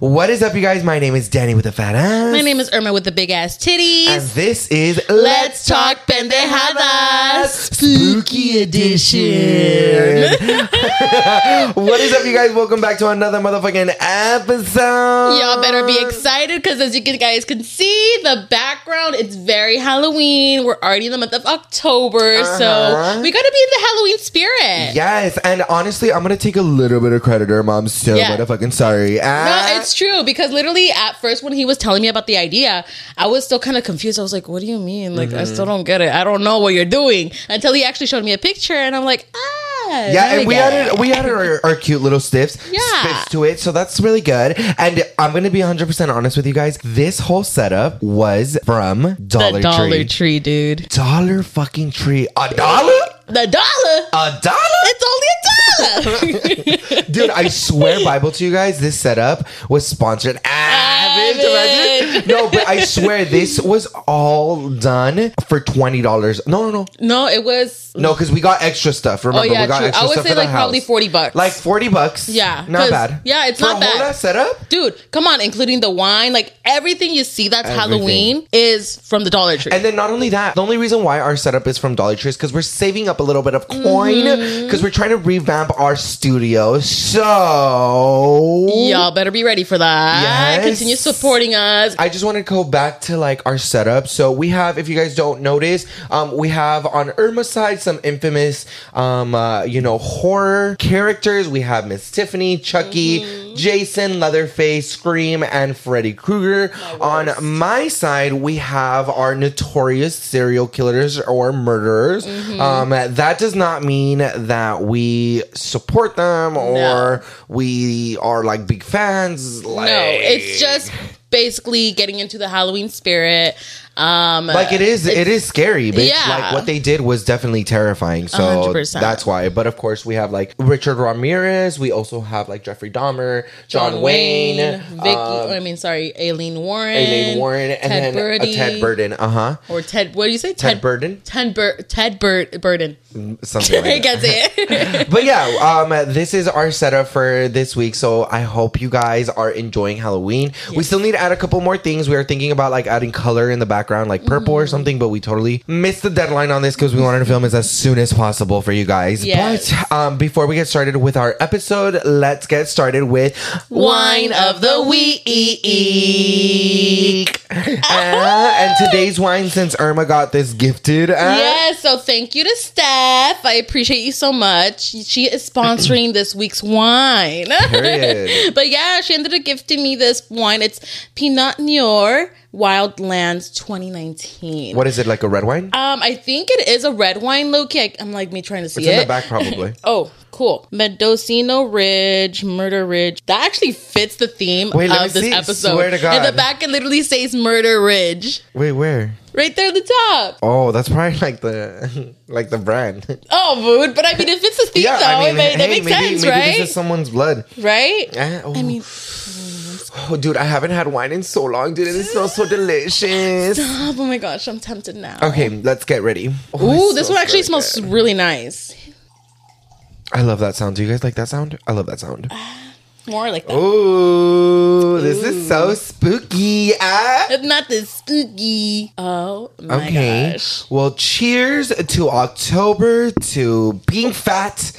What is up, you guys? My name is Danny with a fat ass. My name is Irma with the big ass titties. and this is Let's Talk Pendejadas Spooky Edition. what is up, you guys? Welcome back to another motherfucking episode. Y'all better be excited because as you guys can see, the background, it's very Halloween. We're already in the month of October, Uh-huh. so we gotta be in the Halloween spirit. Yes, and honestly, I'm gonna take a little bit of credit. Irma. I'm so Yeah. motherfucking sorry. No, It's true because literally at first when he was telling me about the idea, I was still kind of confused. I was like, "What do you mean? Like, I still don't get it. I don't know what you're doing." Until he actually showed me a picture, and I'm like, "Ah, Yeah, and we added it." we added our, our cute little stiffs, Yeah. spiffs to it, so that's really good. And I'm gonna be 100 percent honest with you guys. This whole setup was from Dollar, the Dollar Tree. Tree, dude. Dollar fucking Tree. A dollar? The dollar. A dollar? It's only a dollar. Dude, I swear, Bible to you guys, this setup was sponsored. Ah, imagine. Avid. No, but I swear this was all done for twenty dollars. No, no, no, no, it was. no, because we got extra stuff. Remember, Oh, yeah, we got true. extra stuff. I would say like probably 40 bucks. like forty bucks. Yeah, Not bad. yeah, it's for not bad. setup. Dude, come on, including the wine, like everything you see that's Everything. Halloween is from the Dollar Tree. And then not only that, the only reason why our setup is from Dollar Tree is because we're saving up a little bit of coin Mm-hmm. because we're trying to revamp our studio. So Y'all better be ready for that. Yes. Continue supporting us. I just want to go back to like our setup. So we have, if you guys don't notice, um, we have on Irma's side some infamous, um, uh, you know, horror characters. We have Miss Tiffany, Chucky, Mm-hmm. Jason, Leatherface, Scream, and Freddy Krueger. On my side, we have our notorious serial killers or murderers. Mm-hmm. Um, that does not mean that we support them or we are like big fans. Like, no, it's just basically getting into the Halloween spirit. Um, like it is it is scary bitch Yeah. like what they did was definitely terrifying so 100%. that's why but of course we have like richard ramirez we also have like jeffrey dahmer john, wayne, Vicky. um, I mean, sorry, Aileen Warren, Aileen Warren, and Ted then uh, Burdy, Ted Burden. Uh huh. or Ted. What do you say? Ted Burden? Ted Bur- Ted Bur- Burden. Something like that. it. But yeah, um, this is our setup for this week. So I hope you guys are enjoying Halloween. We still need to add a couple more things. We are thinking about like adding color in the background, like purple Mm-hmm. or something, but we totally missed the deadline on this because we wanted to film this as soon as possible for you guys. Yes. But um, before we get started with our episode, let's get started with Wine of the week. Uh, and today's wine, since Irma got this gifted, uh, Yes, so thank you to Steph. I appreciate you so much. She is sponsoring this week's wine. But yeah, she ended up gifting me this wine. It's Pinot Noir Wildlands 2019. what is it like a red wine? Um, I think it is a red wine, low kick. I'm like me trying to see It's it. in the back, probably. Oh, cool. Mendocino Ridge, Murder Ridge. That actually fits the theme Wait, of this see. episode. Swear to In the back, it literally says Murder Ridge. Wait, where? Right there at the top. Oh, that's probably like the like the brand. Oh, mood. But I mean, if it's the theme, though, it, may, that makes maybe, sense, maybe right? this is someone's blood. right? Oh. I mean, oh, dude, I haven't had wine in so long, dude. and It smells so delicious. Stop. oh my gosh, I'm tempted now. Okay, let's get ready. Oh, Ooh, this one actually smells good. really nice. I love that sound. Do you guys like that sound? I love that sound. More like that. Ooh, this is so spooky. Ah. It's not this spooky. Oh my Okay. gosh. Well, cheers to October, to being fat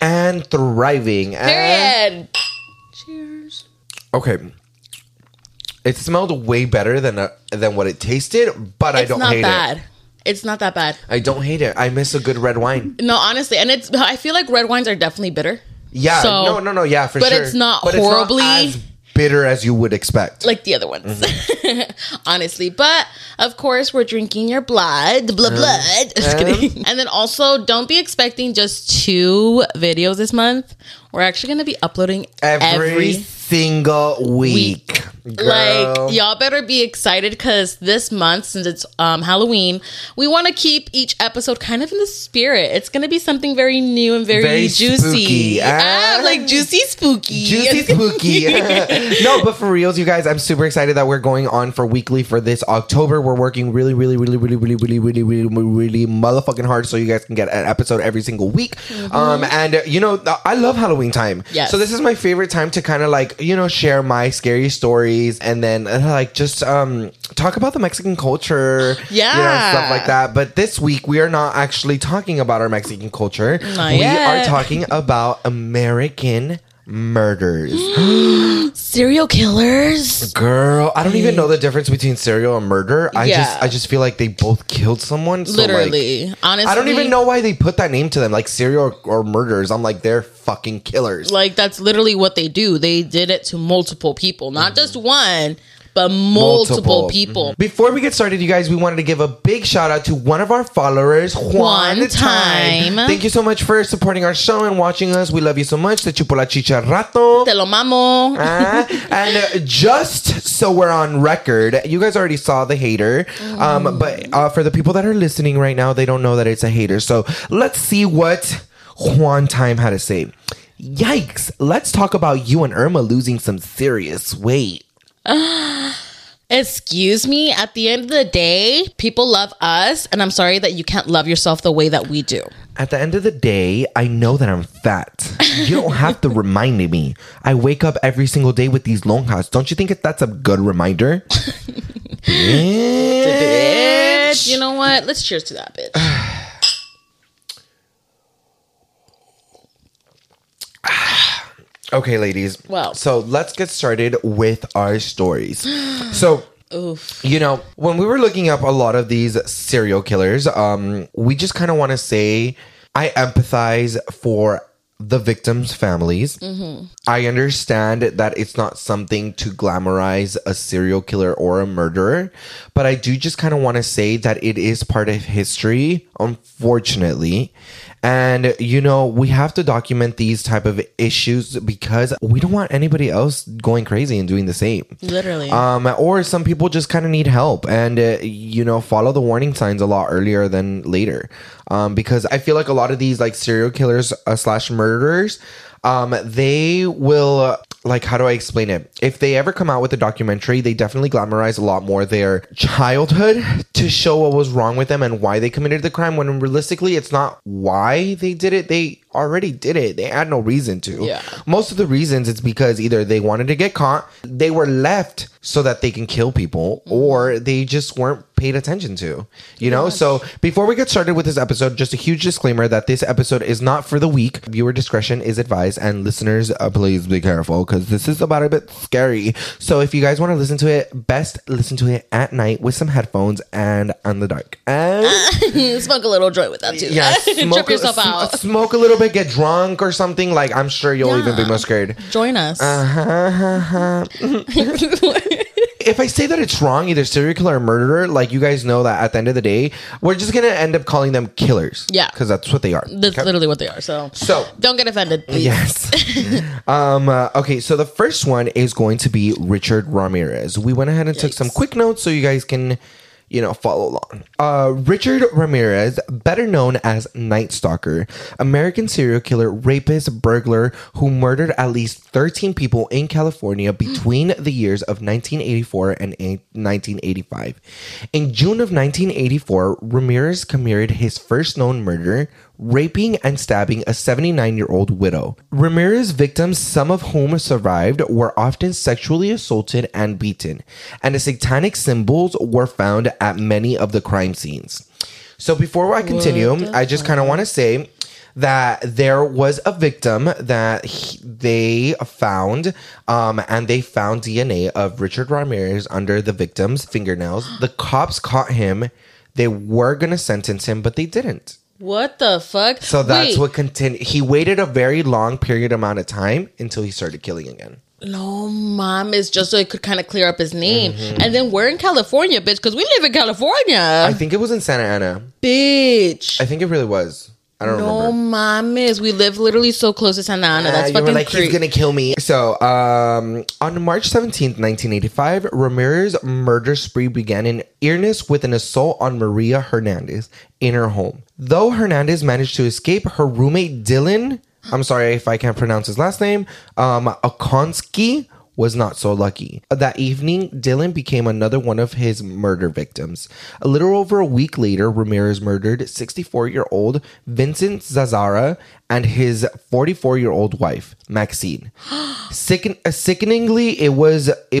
and thriving. Period. Okay. It smelled way better than uh, than what it tasted, but I It's don't not hate bad. it. It's not that bad. I don't hate it. I miss a good red wine. No, honestly, and it's. I feel like red wines are definitely bitter. Yeah, So- no, no, no, yeah, for sure. but sure. it's not horribly- as bitter as you would expect. like the other ones, honestly. But of course, we're drinking your blood, blood, Uh-huh. blood. Just kidding. And then also, don't be expecting just two videos this month. We're actually going to be uploading every, every. Single week. Girl. Like y'all better be excited because this month, since it's um, Halloween, we want to keep each episode kind of in the spirit. It's gonna be something very new and very, Very juicy. spooky. Ah, Ah. like juicy spooky. Juicy spooky. no, but for reals, you guys, I'm super excited that we're going on for weekly for this October. We're working really, really, really, really, really, really, really, really, really, really motherfucking hard so you guys can get an episode every single week. Um, and uh, you know, I love Halloween time. Yes. So this is my favorite time to kind of like you know share my scary stories and then like just um talk about the Mexican culture. You know, Yeah. stuff like that. But this week we are not actually talking about our Mexican culture. Not we yet. are talking about American murders. Serial killers. Girl, I don't even know the difference between serial and murder. I Yeah. just I just feel like they both killed someone. So Literally. like, Honestly. I don't even know why they put that name to them, like serial or murders. I'm like, they're fucking killers. Like that's literally what they do. They did it to multiple people, not just one, but multiple, Multiple. people. Before we get started, you guys, we wanted to give a big shout out to one of our followers, Juan, Juan Time. Time. Thank you so much for supporting our show and watching us. We love you so much. Te chupo la chicha rato. Te lo mamo. Uh, and uh, just so we're on record, you guys already saw the hater. Um, but uh, for the people that are listening right now, they don't know that it's a hater. So let's see what Juan Time had to say. Yikes! Let's talk about you and Irma losing some serious weight. Excuse me, at the end of the day, people love us, and I'm sorry that you can't love yourself the way that we do. At the end of the day, I know that I'm fat. You don't have to remind me. I wake up every single day with these lonjas. Don't you think that that's a good reminder? Bitch, you know what? Let's cheers to that bitch. Okay, ladies. Well. so let's get started with our stories. so, Oof. you know, when we were looking up a lot of these serial killers, um, we just kind of want to say I empathize for the victims' families. I understand that it's not something to glamorize a serial killer or a murderer, but I do just kind of want to say that it is part of history, unfortunately. And you know, we have to document these type of issues because we don't want anybody else going crazy and doing the same. Literally. Um, or some people just kind of need help and, uh, you know, follow the warning signs a lot earlier than later. Um, because I feel like a lot of these like serial killers uh, slash murderers, um, they will, like, how do I explain it? If they ever come out with a documentary, they definitely glamorize a lot more their childhood to show what was wrong with them and why they committed the crime. When realistically, it's not why they did it. They already did it. They had no reason to. Yeah. Most of the reasons it's because either they wanted to get caught, they were left so that they can kill people, or they just weren't paid attention to. You know? So before we get started with this episode, just a huge disclaimer that this episode is not for the weak. Viewer discretion is advised, and listeners, uh, please be careful because this is about a bit scary. So if you guys want to listen to it, best listen to it at night with some headphones and on the dark. And Smoke a little joint with that too. yeah, smoke, yourself sm- out. smoke a little bit, get drunk or something. Like I'm sure you'll even be more scared. Join us. Uh-huh. if I say that it's wrong, either serial killer or murderer, like you guys know that at the end of the day, we're just gonna end up calling them killers. Yeah. because that's what they are. That's Okay? literally what they are. So, So don't get offended, please. Yes. um, uh, okay, so the first one is going to be Richard Ramirez. We went ahead and took some quick notes so you guys can, you know, follow along. Uh, Richard Ramirez, better known as Night Stalker, American serial killer, rapist, burglar who murdered at least 13 people in California between the years of 1984 and 1985. In June of 1984, Ramirez committed his first known murder, raping and stabbing a 79 year old widow. Ramirez's victims, some of whom survived, were often sexually assaulted and beaten, and the satanic symbols were found at many of the crime scenes. So before I continue, I just kind of want to say that there was a victim that he- they found, um, and they found DNA of Richard Ramirez under the victim's fingernails. The cops caught him. They were gonna sentence him, but they didn't. What the fuck? So that's Wait, what continued. He waited a very long period amount of time until he started killing again. No, mom is just so it could kind of clear up his name. Mm-hmm. And then we're in California, bitch, because we live in California. I think it was in Santa Ana. bitch. I think it really was. I don't No remember. mames. We live literally so close to Santa Ana. That's Uh, fucking like, creep. he's gonna kill me. So, um, on March 17th, 1985, Ramirez's murder spree began in earnest with an assault on Maria Hernandez in her home. Though Hernandez managed to escape, her roommate Dylan, I'm sorry if I can't pronounce his last name, um, Akonsky, was not so lucky. That evening, Dylan became another one of his murder victims. A little over a week later, Ramirez murdered 64 year old Vincent Zazzara and his 44 year old wife, Maxine. Sicken- uh, sickeningly, it was. It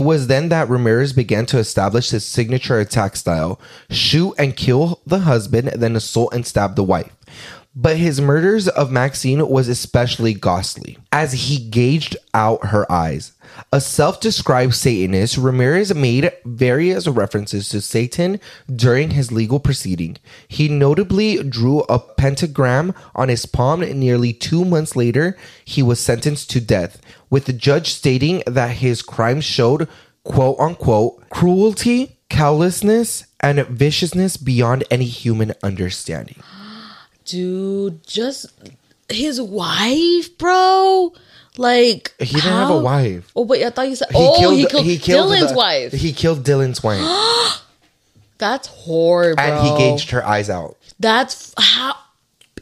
Was then that Ramirez began to establish his signature attack style shoot and kill the husband, then assault and stab the wife. But his murders of Maxine was especially ghastly, as he gauged out her eyes. A self described Satanist, Ramirez made various references to Satan during his legal proceeding. He notably drew a pentagram on his palm. And nearly two months later, he was sentenced to death, with the judge stating that his crimes showed, quote unquote, cruelty, callousness, and viciousness beyond any human understanding. Dude, just his wife, bro. Like He didn't have a wife. Oh wait, I thought you said. oh, he killed, Dylan's the- wife. He killed Dylan's wife, That's horrible. and he gauged her eyes out. That's f- how.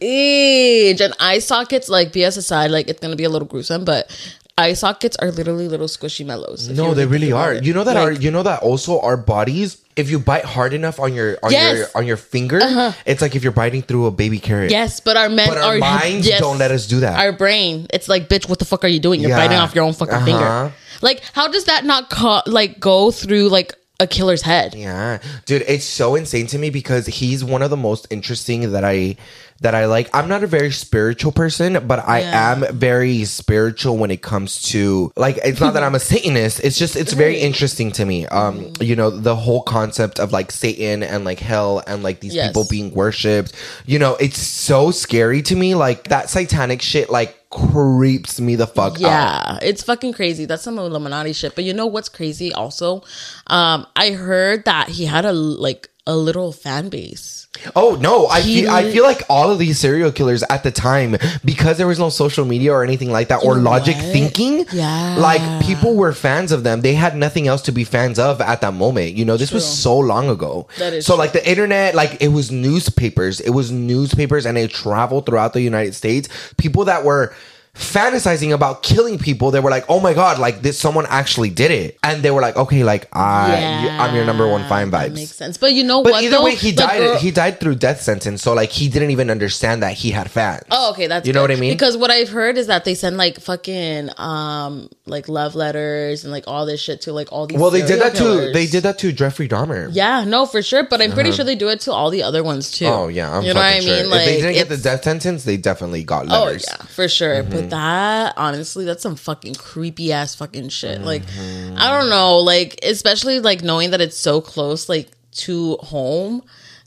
Bitch. And eye sockets, like BS aside, like it's gonna be a little gruesome, but eye sockets are literally little squishy mellows. No, they really are. You know that Like, our you know that also our bodies. If you bite hard enough on your on your Yes. Uh-huh. on your finger, it's like if you're biting through a baby carrot. Yes, but our men But our are minds yes. don't let us do that. Our brain, it's like, bitch, what the fuck are you doing? You're Yeah. biting off your own fucking Uh-huh. finger. Like, how does that not co- like go through like a killer's head? Yeah, dude, it's so insane to me because he's one of the most interesting that I that I like. I'm not a very spiritual person, but I Yeah. am very spiritual when it comes to like it's not that I'm a Satanist. It's just it's very interesting to me. Um, you know, the whole concept of like Satan and like hell and like these Yes. people being worshipped. You know, it's so scary to me. Like that satanic shit like creeps me the fuck out. Yeah, it's fucking crazy. That's some Illuminati shit. But you know what's crazy? Also, um, I heard that he had a like a little fan base. Oh no, I He- feel, I feel like all of these serial killers at the time because there was no social media or anything like that or logic what? thinking. Yeah. like people were fans of them. They had nothing else to be fans of at that moment. You know, this was so long ago. That is so true. like the internet, like it was newspapers. It was newspapers, and it traveled throughout the United States. People that were fantasizing about killing people they were like oh my god like this someone actually did it and they were like okay like i i'm your number one fine vibes makes sense. But you know but what? either though? way, he The died. girl- he died through death sentence. So like he didn't even understand that he had fans. Oh, okay, that's You know good. what I mean? Because what I've heard is that they send like fucking um like love letters and like all this shit to like all these. well, they did that killers. They did that to Jeffrey Dahmer. Yeah, no, for sure. But I'm pretty sure they do it to all the other ones too. Oh yeah, I'm you know what I sure. mean? Like if they didn't get the death sentence, they definitely got letters. Oh letters. yeah, for sure. Mm-hmm. But that honestly, that's some fucking creepy ass fucking shit. Like, Mm-hmm. I don't know. Like, especially like knowing that it's so close, like to home.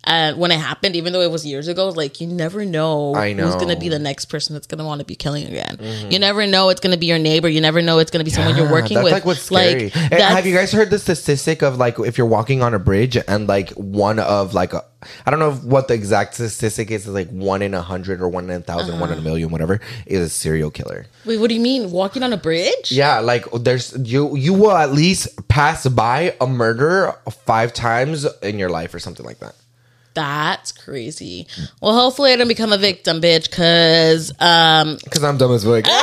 And when it happened, even though it was years ago, like you never know, I who's gonna. Mm-hmm. be the next person that's gonna want to be killing again. You never know it's gonna be your neighbor. You never know it's gonna be someone you're working that's with. like what's scary. That's- have you guys heard the statistic of like if you're walking on a bridge and like one of like a I don't know what the exact statistic is, it's like one in a hundred or one in a 1000 Uh-huh. one in a million, whatever, is a serial killer. Wait, what do you mean? Walking on a bridge? Yeah, like there's you you will at least pass by a murder five times in your life or something like that. That's crazy. Well, hopefully I don't become a victim, bitch, because um Because I'm dumb as fuck.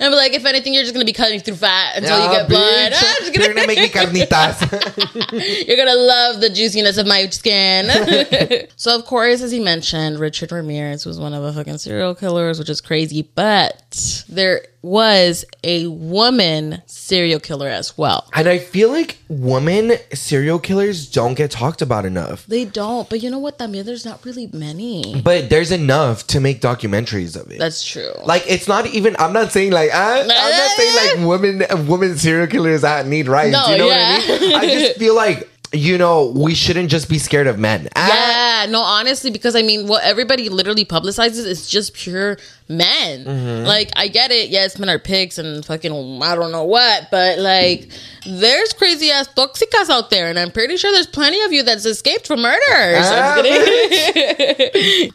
I'm like, if anything, you're just gonna be cutting through fat until you get blood. I'm just You're gonna make me carnitas. You're gonna love the juiciness of my skin. so, of course, as he mentioned, Richard Ramirez was one of the fucking serial killers, which is crazy. But there was a woman serial killer as well. And I feel like women serial killers don't get talked about enough. They don't, but you know what? También there's not really many. But there's enough to make documentaries of it. That's true. like it's not even. I'm not saying like I, I'm not saying like women women serial killers that need rights. No, you know yeah. what I mean? I just feel like you know we shouldn't just be scared of men. Ah, Yeah, no, honestly, because I mean, what everybody literally publicizes is just pure men. Mm-hmm. Like, I get it. Yes, men are pigs and fucking I don't know what, but like, there's crazy ass toxicas out there, and I'm pretty sure there's plenty of you that's escaped from murders. Ah,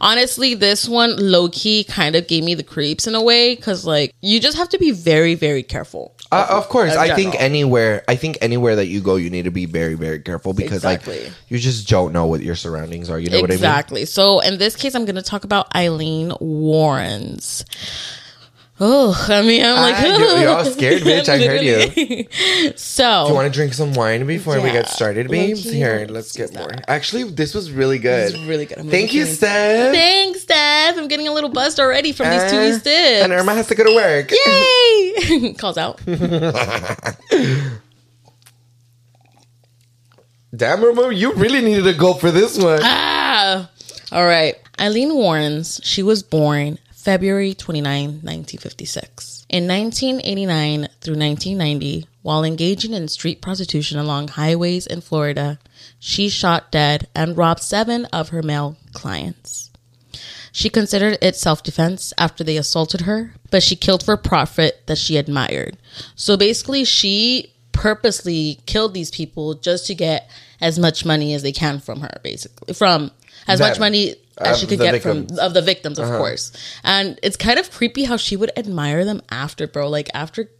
honestly, this one low key kind of gave me the creeps in a way because like you just have to be very, very careful. Uh, of course, in I think anywhere. I think anywhere that you go, you need to be very, very careful because, Exactly. like, you just don't know what your surroundings are. You know what exactly. So in this case, I'm going to talk about Eileen Warrens. Oh, I mean, I'm like, Ah, you- you're all scared, bitch. I heard you. So, Do you want to drink some wine before we get started, babes? Here, let's get more. Actually, this was really good. Is really good. I'm Thank you, Steph. thanks, Steph. I'm getting a little buzzed already from these two Uh, weeks. And Irma has to go to work. Yay! Calls out. Damn, Irma, you really needed to go for this one. Ah. All right. Eileen Warrens, she was born February 29, 1956. In 1989 through 1990, while engaging in street prostitution along highways in Florida, she shot dead and robbed seven of her male clients. She considered it self defense after they assaulted her, but she killed for profit that she admired. So basically, she purposely killed these people just to get as much money as they can from her, basically. From as much money as of she could get victims. Uh-huh. from of the victims, of course. And it's kind of creepy how she would admire them after, bro. Like after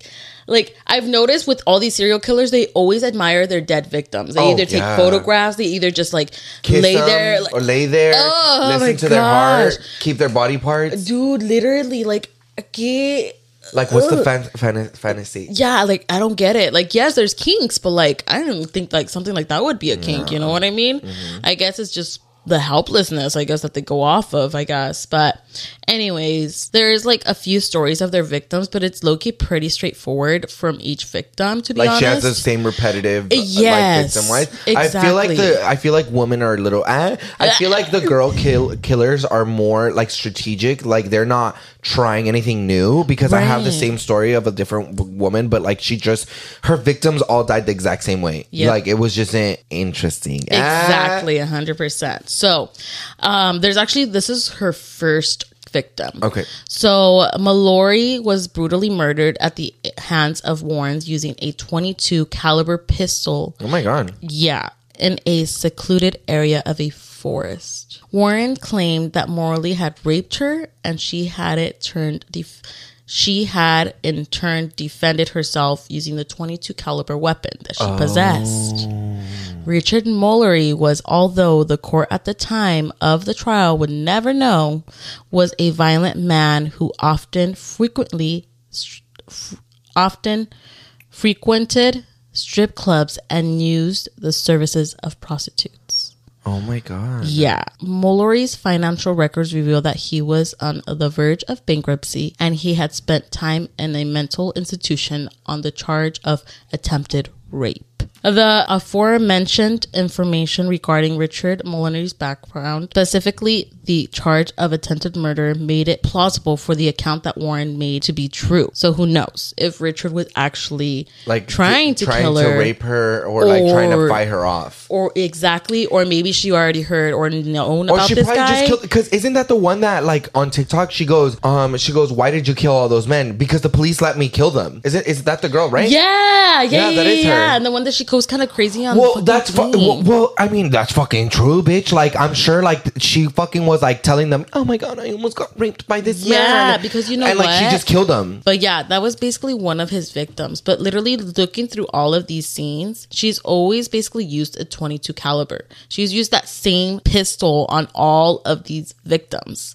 like I've noticed with all these serial killers, they always admire their dead victims. They Oh, either take yeah. photographs, they either just like Kiss lay there like, or lay there, Oh, listen to their heart, keep their body parts. dude literally like okay Like, what's the fan- fan- fantasy? yeah like i don't get it like yes there's kinks but like i don't think like something like that would be a kink you know what i mean Mm-hmm. i guess it's just the helplessness i guess that they go off of i guess but anyways there's like a few stories of their victims but it's low-key pretty straightforward from each victim to be Like honest she has the same repetitive, uh, Yes, like victim wise. I feel like the I feel like women are a little. Ah, I feel like the girl kill killers are more like strategic. Like they're not trying anything new because I have the same story of a different w- woman, but like she just her victims all died the exact same way. Yep. Like it was just interesting. Ah. exactly a 100% so um there's actually this is her first victim Okay. So Mallory was brutally murdered at the hands of Warrens using a 22 caliber pistol. Oh my god. Yeah, in a secluded area of a forest. Warren claimed that Morley had raped her and she had it turned def- she had in turn defended herself using the 22 caliber weapon that she possessed. Oh. Richard Mallory was, although the court at the time of the trial would never know, was a violent man who often frequently f- often frequented strip clubs and used the services of prostitutes. Oh my god. Yeah. Mallory's financial records reveal that he was on the verge of bankruptcy and he had spent time in a mental institution on the charge of attempted rape. The aforementioned information regarding Richard Molinary's background, specifically the charge of attempted murder, made it plausible for the account that Warren made to be true. So who knows if Richard was actually Like trying to trying kill to rape her, or, like trying to or- fight her off. or exactly, or maybe she already heard or known Or about she this guy. because isn't that the one that like on TikTok she goes um she goes why did you kill all those men because the police let me kill them is it is that the girl right Yeah, yeah, yeah, Yeah, her. yeah. And the one that she goes kind of crazy on. well that's fu- well, well I mean that's fucking true bitch like I'm sure like she fucking was like telling them oh my god I almost got raped by this Yeah, man because you know and like she just killed them But yeah, that was basically one of his victims. But literally looking through all of these scenes, she's always basically used a 22 caliber. She's used that same pistol on all of these victims.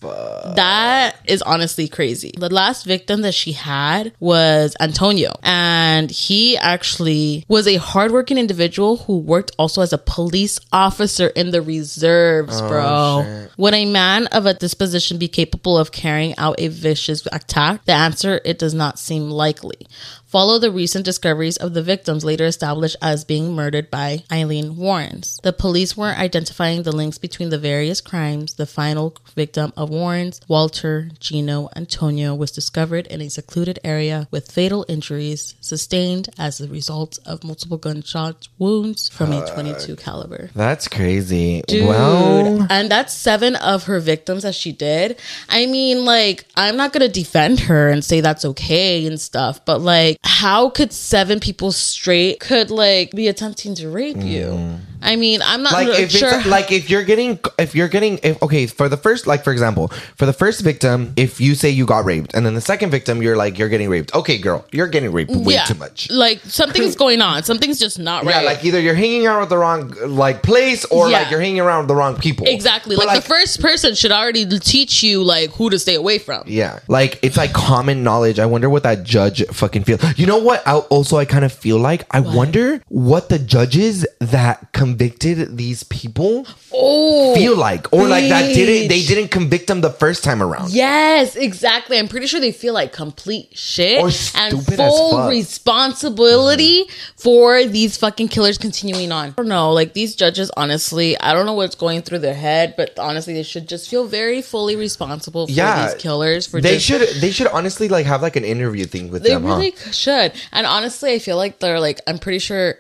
That is honestly crazy. The last victim that she had was Antonio, and he actually was a hardworking hardworking individual who worked also as a police officer in the reserves, oh, bro. Would a man of a disposition be capable of carrying out a vicious attack? The answer it does not seem likely. Follow the recent discoveries of the victims later established as being murdered by Eileen Warrens. The police were identifying the links between the various crimes. The final victim of Warrens, Walter Gino Antonio, was discovered in a secluded area with fatal injuries sustained as a result of multiple gunshot wounds from a 22 caliber. That's crazy. Dude, Well, and that's seven of her victims that she did. I mean, like, I'm not gonna defend her and say that's okay and stuff, but like, how could seven people straight could like be attempting to rape you? I mean, I'm not Mm. like really if sure. it's like if you're getting if you're getting if okay for the first like for example for the first victim if you say you got raped and then the second victim you're like you're getting raped okay girl you're getting raped way yeah, too much Like something's going on. Something's just not right. yeah like either you're hanging out with the wrong like place or Yeah. like you're hanging around with the wrong people exactly. But, Like, the first person should already teach you like who to stay away from. Yeah, like it's like common knowledge. I wonder what that judge fucking feel. You know what? I also I kind of feel like I wonder what the judges that convicted these people Oh, feel like, or like that didn't they didn't convict them the first time around. Yes, exactly. I'm pretty sure they feel like complete shit and full responsibility for these fucking killers continuing on. I don't know. Like these judges, honestly, I don't know what's going through their head, but honestly, they should just feel very fully responsible for Yeah, these killers. For They just, should they should honestly like have like an interview thing with They them. really huh? Should. And honestly, I feel like they're like, I'm pretty sure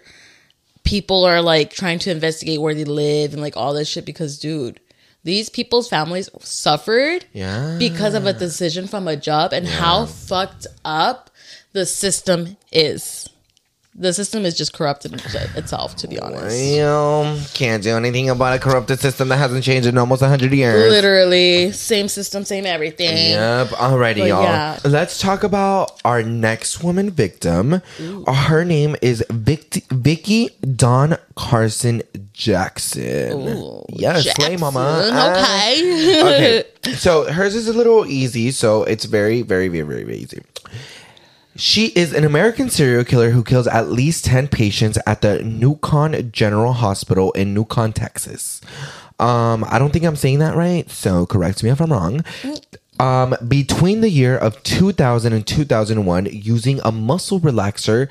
people are like trying to investigate where they live and like all this shit because, dude, these people's families suffered Yeah. because of a decision from a job and how fucked up the system is. The system is just corrupted itself, to be honest. Well, can't do anything about a corrupted system that hasn't changed in almost hundred years. Literally, same system, same everything. Yep. Alrighty, But y'all. yeah. Let's talk about our next woman victim. Her name is Vic- Vicky Dawn Carson Jackson. Ooh, yes, slay mama. Jackson. Okay. okay. So hers is a little easy. So it's very, very, very, very, very easy. She is an American serial killer who kills at least 10 patients at the Newcon General Hospital in Newcon, Texas. Um, I don't think I'm saying that right, so correct me if I'm wrong. Um, between the year of 2000 and 2001, using a muscle relaxer,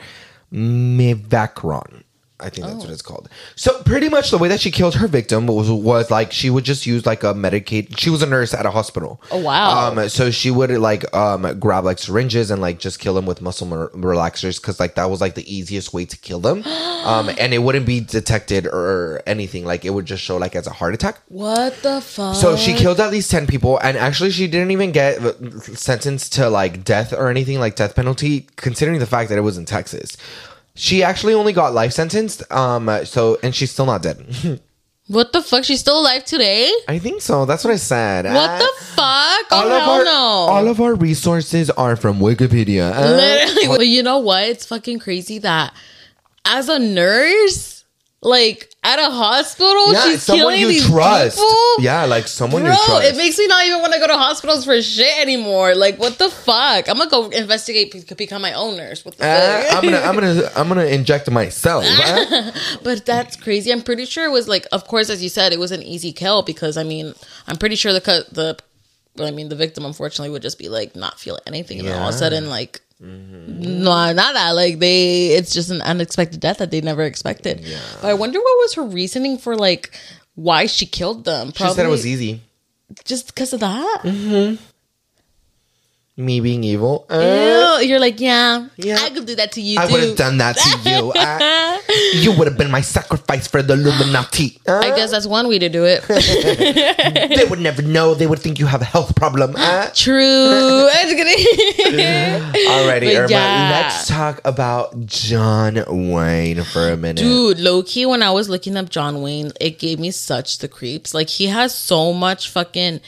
Mivacron. I think that's Oh. what it's called. So pretty much the way that she killed her victim was was like she would just use like a Medicaid. She was a nurse at a hospital. Oh, wow. Um, so she would like um grab like syringes and like just kill them with muscle mer- relaxers because like that was like the easiest way to kill them. um, and it wouldn't be detected or anything. Like it would just show like as a heart attack. what the fuck? So she killed at least 10 people and actually she didn't even get uh, sentenced to like death or anything like death penalty considering the fact that it was in Texas. She actually only got life sentenced um so and she's still not dead. What the fuck? She's still alive today? I think so. That's what I said. What Uh, the fuck? Oh, all of hell our no. all of our resources are from Wikipedia. Uh, Literally. But you know what? It's fucking crazy that as a nurse, like at a hospital, yeah, she's someone killing you these trust. people. Yeah, like someone Bro, you trust. it makes me not even want to go to hospitals for shit anymore. Like, what the fuck? I'm gonna go investigate, be- become my own nurse. What the Uh, fuck? I'm gonna, I'm gonna, I'm gonna inject myself. But that's crazy. I'm pretty sure it was like, of course, as you said, it was an easy kill because I mean, I'm pretty sure the cut the, I mean, the victim unfortunately would just be like not feel anything, and then all of a sudden like. Mm-hmm. No, not that. Like they, it's just an unexpected death that they never expected. Yeah. But I wonder what was her reasoning for like why she killed them. She said it was easy. just because of that. Mm-hmm. Me being evil. Uh, Ew, you're like, yeah, Yeah. I could do that to you. I would have done that to you. Uh, you would have been my sacrifice for the Illuminati. Uh, I guess that's one way to do it. they would never know. They would think you have a health problem. Uh, True. Kidding. alrighty, But Irma. yeah. Let's talk about John Wayne for a minute. Dude, low key, when I was looking up John Wayne, it gave me such the creeps. Like, he has so much fucking.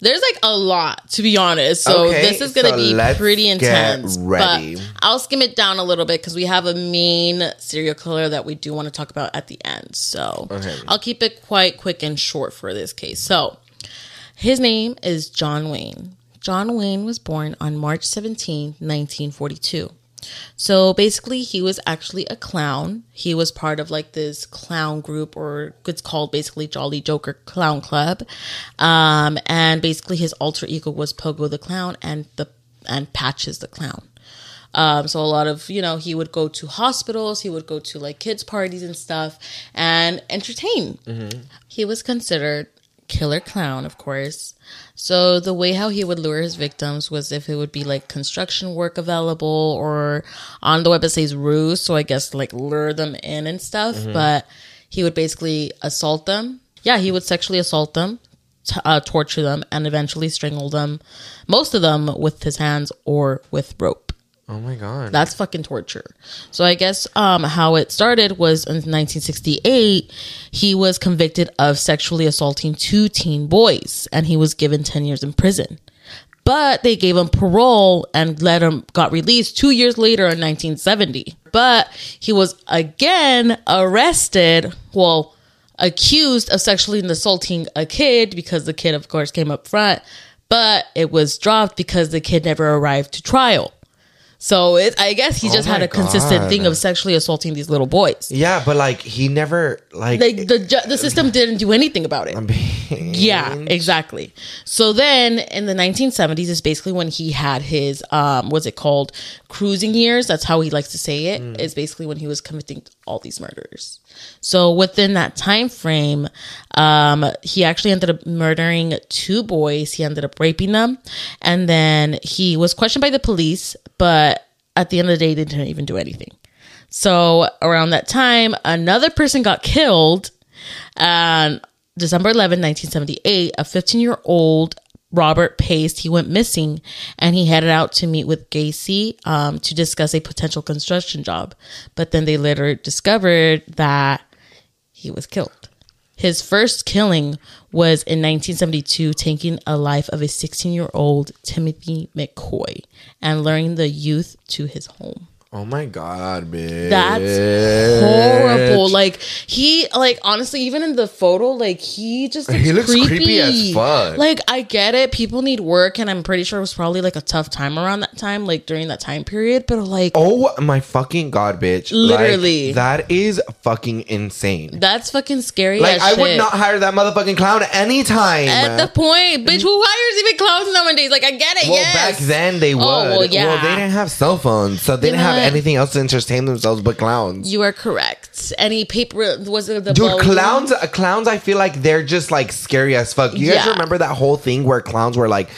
There's like a lot, to be honest. So Okay, this is gonna so be pretty intense. ready. But I'll skim it down a little bit because we have a main serial killer that we do want to talk about at the end. So Okay. I'll keep it quite quick and short for this case. So his name is John Wayne. John Wayne was born on March 17, 1942. So basically, he was actually a clown. He was part of like this clown group, or it's called basically Jolly Joker Clown Club. Um, and basically, his alter ego was Pogo the Clown and the and Patches the Clown. Um, so a lot of you know he would go to hospitals, he would go to like kids parties and stuff, and entertain. He was considered killer clown, of course. So the way how he would lure his victims was if it would be like construction work available or on the web it says ruse, so I guess like lure them in and stuff. But he would basically assault them. Yeah, he would sexually assault them, t- uh, torture them, and eventually strangle them. Most of them with his hands or with rope. Oh my god. That's fucking torture. So I guess um, how it started was in 1968, he was convicted of sexually assaulting two teen boys, and he was given 10 years in prison. But they gave him parole and let him got released two years later in 1970. But he was again arrested. Well, accused of sexually assaulting a kid because the kid, of course, came up front. But it was dropped because the kid never arrived to trial. So it, I guess he just had a consistent God. thing of sexually assaulting these little boys. yeah, but like he never like. Like the ju- the system didn't do anything about it. Yeah, exactly. So then in the 1970s is basically when he had his um what's it called cruising years. That's how he likes to say it. Is basically when he was committing all these murders. So within that time frame, um he actually ended up murdering two boys. He ended up raping them and then he was questioned by the police, but at the end of the day they didn't even do anything. So around that time, another person got killed and December 11, 1978, a 15 year old Robert Pace, he went missing and he headed out to meet with Gacy um, to discuss a potential construction job. But then they later discovered that he was killed. His first killing was in 1972, taking a life of a 16 year old Timothy McCoy and luring the youth to his home. Oh my god, bitch. That's horrible. Like he, like honestly, even in the photo, like he just looks He looks creepy. creepy as fuck. Like I get it, people need work, and I'm pretty sure it was probably like a tough time around that time, like during that time period. But like Oh my fucking god, bitch! Like, Literally. that is fucking insane. that's fucking scary. Like I would not hire that motherfucking clown anytime. At the point, bitch, who hires even clowns nowadays? Like I get it. well, yes. back then they would. Oh, well, yeah. Well, they didn't have cell phones, so they You didn't have? Anything else to entertain themselves but clowns. You are correct. Any paper was it the Dude, clowns, uh, clowns. I feel like they're just like scary as fuck. You guys remember that whole thing where clowns were like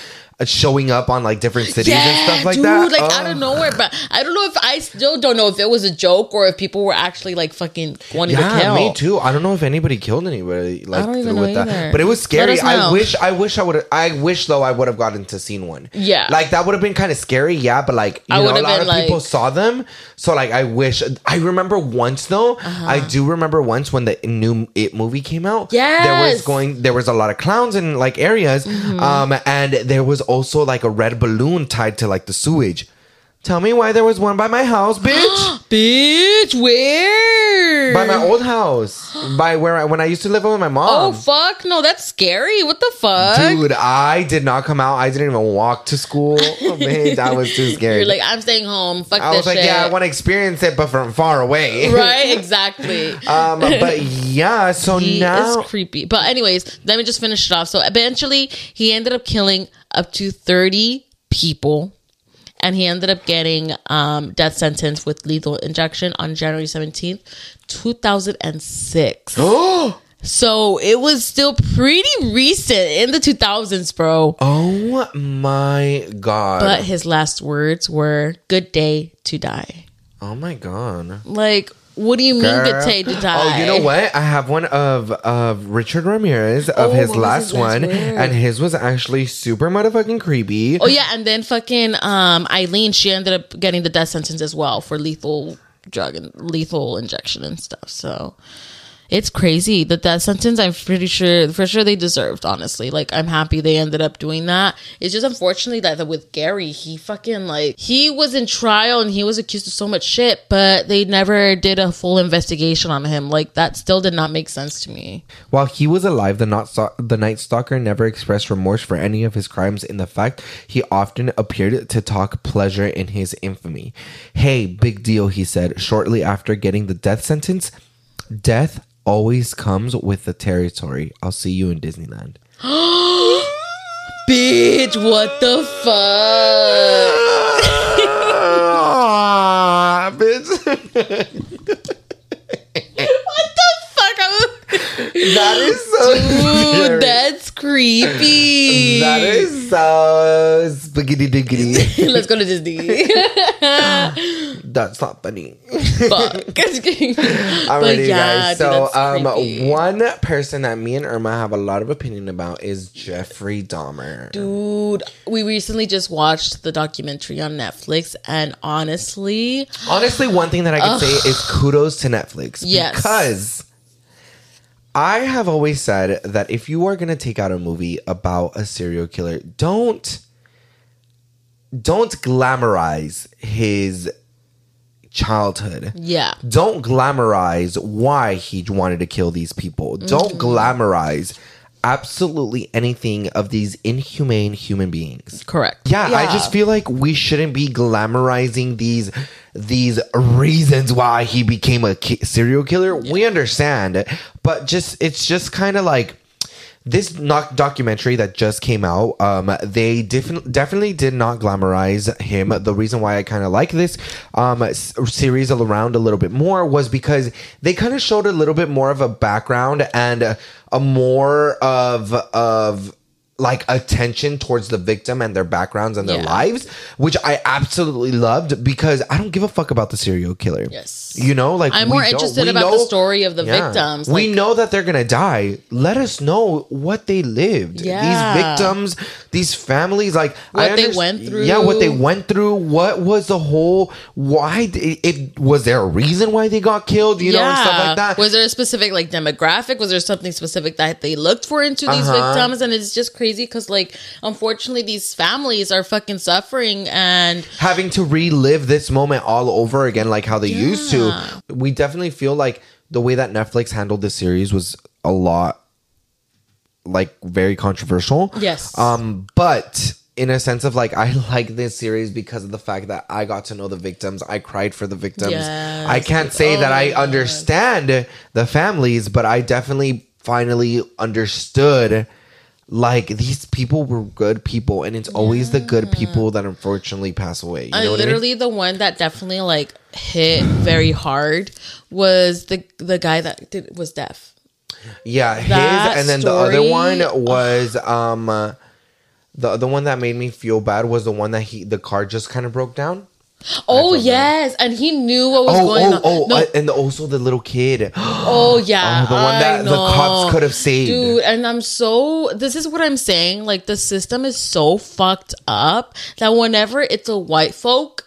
showing up on like different cities and stuff like dude, that? like Oh. out of nowhere. But I don't know if I still don't know if it was a joke or if people were actually like fucking wanting to Yeah, kill. me too. I don't know if anybody killed anybody like with that, but it was scary. I wish, I wish I would. I wish though I would have gotten to seen one. Yeah. like that would have been kind of scary. Yeah, but like you I know, a lot of people saw them, so like I wish. I remember once though. Uh-huh. I do remember once when the new It movie came out. Yeah. There was Mm-hmm. going. There was a lot of clowns in like areas, um, and there was also like a red balloon tied to like the sewage. Tell me why there was one by my house, bitch. Bitch, where? by my old house, by where I, when I used to live with my mom. Oh fuck no, that's scary. What the fuck? Dude, I did not come out. I didn't even walk to school. Oh, man, that was too scary. You're like, I'm staying home. Fuck I this was like, shit. yeah, I want to experience it, but from far away. right, exactly. um, but yeah, so he now is creepy. But anyways, let me just finish it off. So eventually, he ended up killing up to thirty people, and he ended up getting um, death sentence with lethal injection on January seventeenth, two thousand and six. So it was still pretty recent in the two thousands, bro. oh my god, But his last words were "Good day to die." oh my god. Like, what do you mean Girl. "Good to die"? Oh, you know what? I have one of of Richard Ramirez of Oh, his last his one, word? and his was actually super motherfucking creepy. Oh yeah, and then fucking um Eileen, she ended up getting the death sentence as well for lethal drug and lethal injection and stuff. So it's crazy that that sentence i'm pretty sure for sure they deserved honestly like i'm happy they ended up doing that it's just unfortunately that with gary he fucking like he was in trial and he was accused of so much shit but they never did a full investigation on him like that still did not make sense to me While he was alive, the not the Night Stalker never expressed remorse for any of his crimes. In the fact, he often appeared to talk pleasure in his infamy. Hey, big deal, he said shortly after getting the death sentence. Death always comes with the territory. I'll see you in Disneyland. bitch what the fuck bitch. fuck I'm- That is so Dude, scary. that's creepy. That is so spaghetti diggity. Let's go to Disney. That's not funny. Fuck. Alrighty, guys. dude, So, um, one person that me and Irma have a lot of opinion about is Jeffrey Dahmer. Dude, we recently just watched the documentary on Netflix, and honestly, Honestly, one thing that I can say is kudos to Netflix. Yes. Because I have always said that if you are going to take out a movie about a serial killer, don't don't glamorize his childhood. yeah, Don't glamorize why he wanted to kill these people. Don't Mm-hmm. glamorize absolutely anything of these inhumane human beings. correct. Yeah, I just feel like we shouldn't be glamorizing these these reasons why he became a ki- serial killer. We understand, but just it's just kind of like this documentary that just came out um they def- definitely did not glamorize him. The reason why i kind of like this um s- series around a little bit more was because they kind of showed a little bit more of a background and a, a more of of like attention towards the victim and their backgrounds and their Yeah. lives which i absolutely loved because i don't give a fuck about the serial killer Yes. you know like I'm we more don't- interested we about the story of the Yeah. victims. we know that they're gonna die. Let us know what they lived. Yeah. These victims, these families, like I What they went through. Yeah, what they went through. What was the whole? Why? Did, it was there a reason why they got killed? You know, and stuff like that. Was there a specific like demographic? Was there something specific that they looked for into these Uh-huh. victims? And it's just crazy because like unfortunately these families are fucking suffering and having to relive this moment all over again like how they used to we definitely feel like the way that netflix handled this series was a lot like very controversial Yes. um but in a sense of like i like this series because of the fact that i got to know the victims i cried for the victims Yes. i can't say that Oh i my God. understand the families but i definitely finally understood like these people were good people and it's always the good people that unfortunately pass away you know I what literally the one that definitely like hit very hard was the the guy that did was deaf. Yeah, his and then the other one was um uh, the other one that made me feel bad was the one that he the car just kind of broke down. Oh yes, and he knew what was Oh, going oh, on. oh, No, and also the little kid. oh yeah, Oh, the one that the cops could have saved. Dude, and I'm so this is what I'm saying. Like the system is so fucked up that whenever it's a white folk,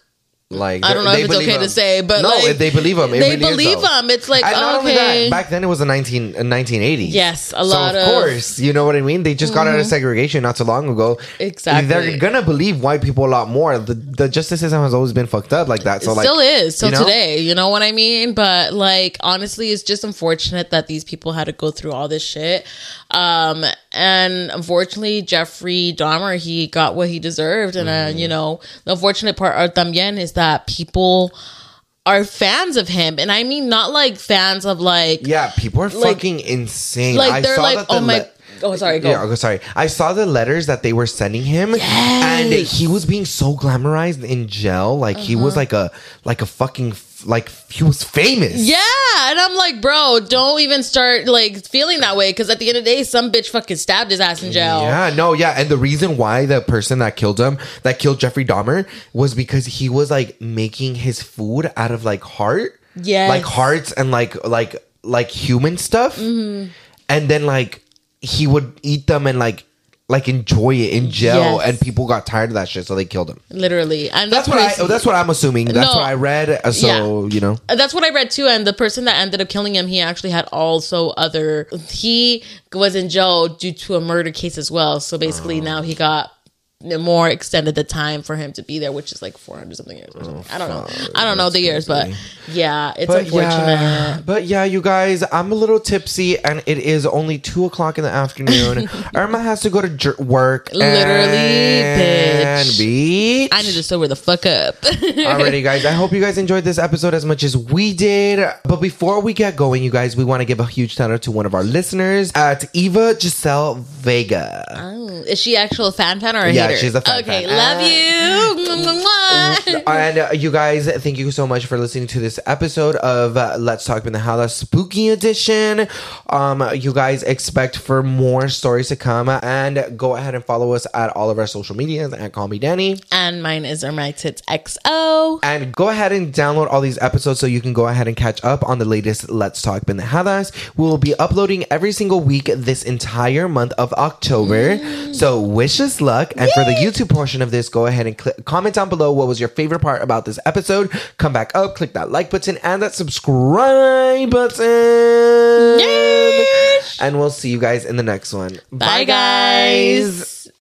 Like I don't know if it's okay to say, but no, like, they believe him. It they really believe though. him. It's like And not only okay, that, back then it was a 19, uh, 1980. Yes, a so lot of of- Mm-hmm. course, you know what I mean. They just got out of segregation not too long ago. Exactly. they're gonna believe white people a lot more. The, the justice system has always been fucked up like that. So it like, still is so you know? today you know what i mean but like honestly it's just unfortunate that these people had to go through all this shit um and unfortunately jeffrey dahmer he got what he deserved and Mm-hmm. uh, you know the unfortunate part también is that people are fans of him and i mean not like fans of like Yeah, people are Like- fucking insane. like I they're saw like that the oh my le- oh sorry go Yeah, okay, sorry. I saw the letters that they were sending him, and he was being so glamorized in jail. Like he was Uh-huh. like a like a fucking like he was famous. Yeah, and I'm like, bro, don't even start like feeling that way because at the end of the day, some bitch fucking stabbed his ass in jail. Yeah, no, yeah, and the reason why the person that killed him, that killed Jeffrey Dahmer, was because he was like making his food out of like heart, yeah, like hearts and like like like human stuff, Mm-hmm. and then like he would eat them and like like enjoy it in jail, Yes. and people got tired of that shit, so they killed him. literally. And That's the what I. That's what I'm assuming. That's No. what I read. uh, So you know, That's what I read too. And the person that ended up killing him, he actually had also other. He was in jail due to a murder case as well. So basically, now he got more extended the time for him to be there, which is like four hundred something years or something. Oh, I don't know. I don't know the years, but yeah, it's but unfortunate. yeah, but yeah, you guys, I'm a little tipsy, and it is only two o'clock in the afternoon. Irma has to go to jer- work. Literally, and bitch. Beach. I need to sober the fuck up. Alrighty, guys. I hope you guys enjoyed this episode as much as we did. But before we get going, you guys, we want to give a huge shout out to one of our listeners at Eva Giselle Vega. Oh, is she actual fan fan or a Yeah, she's a fan Okay, fan. love you. Mwah, mwah, mwah. and uh, you guys, thank you so much for listening to this episode of uh, Let's Talk in the House Spooky Edition. Um, you guys expect for more stories to come, and go ahead and follow us at all of our social medias at Call Me Danny. and mine is my tits XO. And go ahead and download all these episodes so you can go ahead and catch up on the latest Let's Talk Pendejadas. We will be uploading every single week this entire month of October. So wish us luck. And for the YouTube portion of this, go ahead and click, comment down below what was your favorite part about this episode. Come back up, click that like button and that subscribe button. And we'll see you guys in the next one. Bye, guys.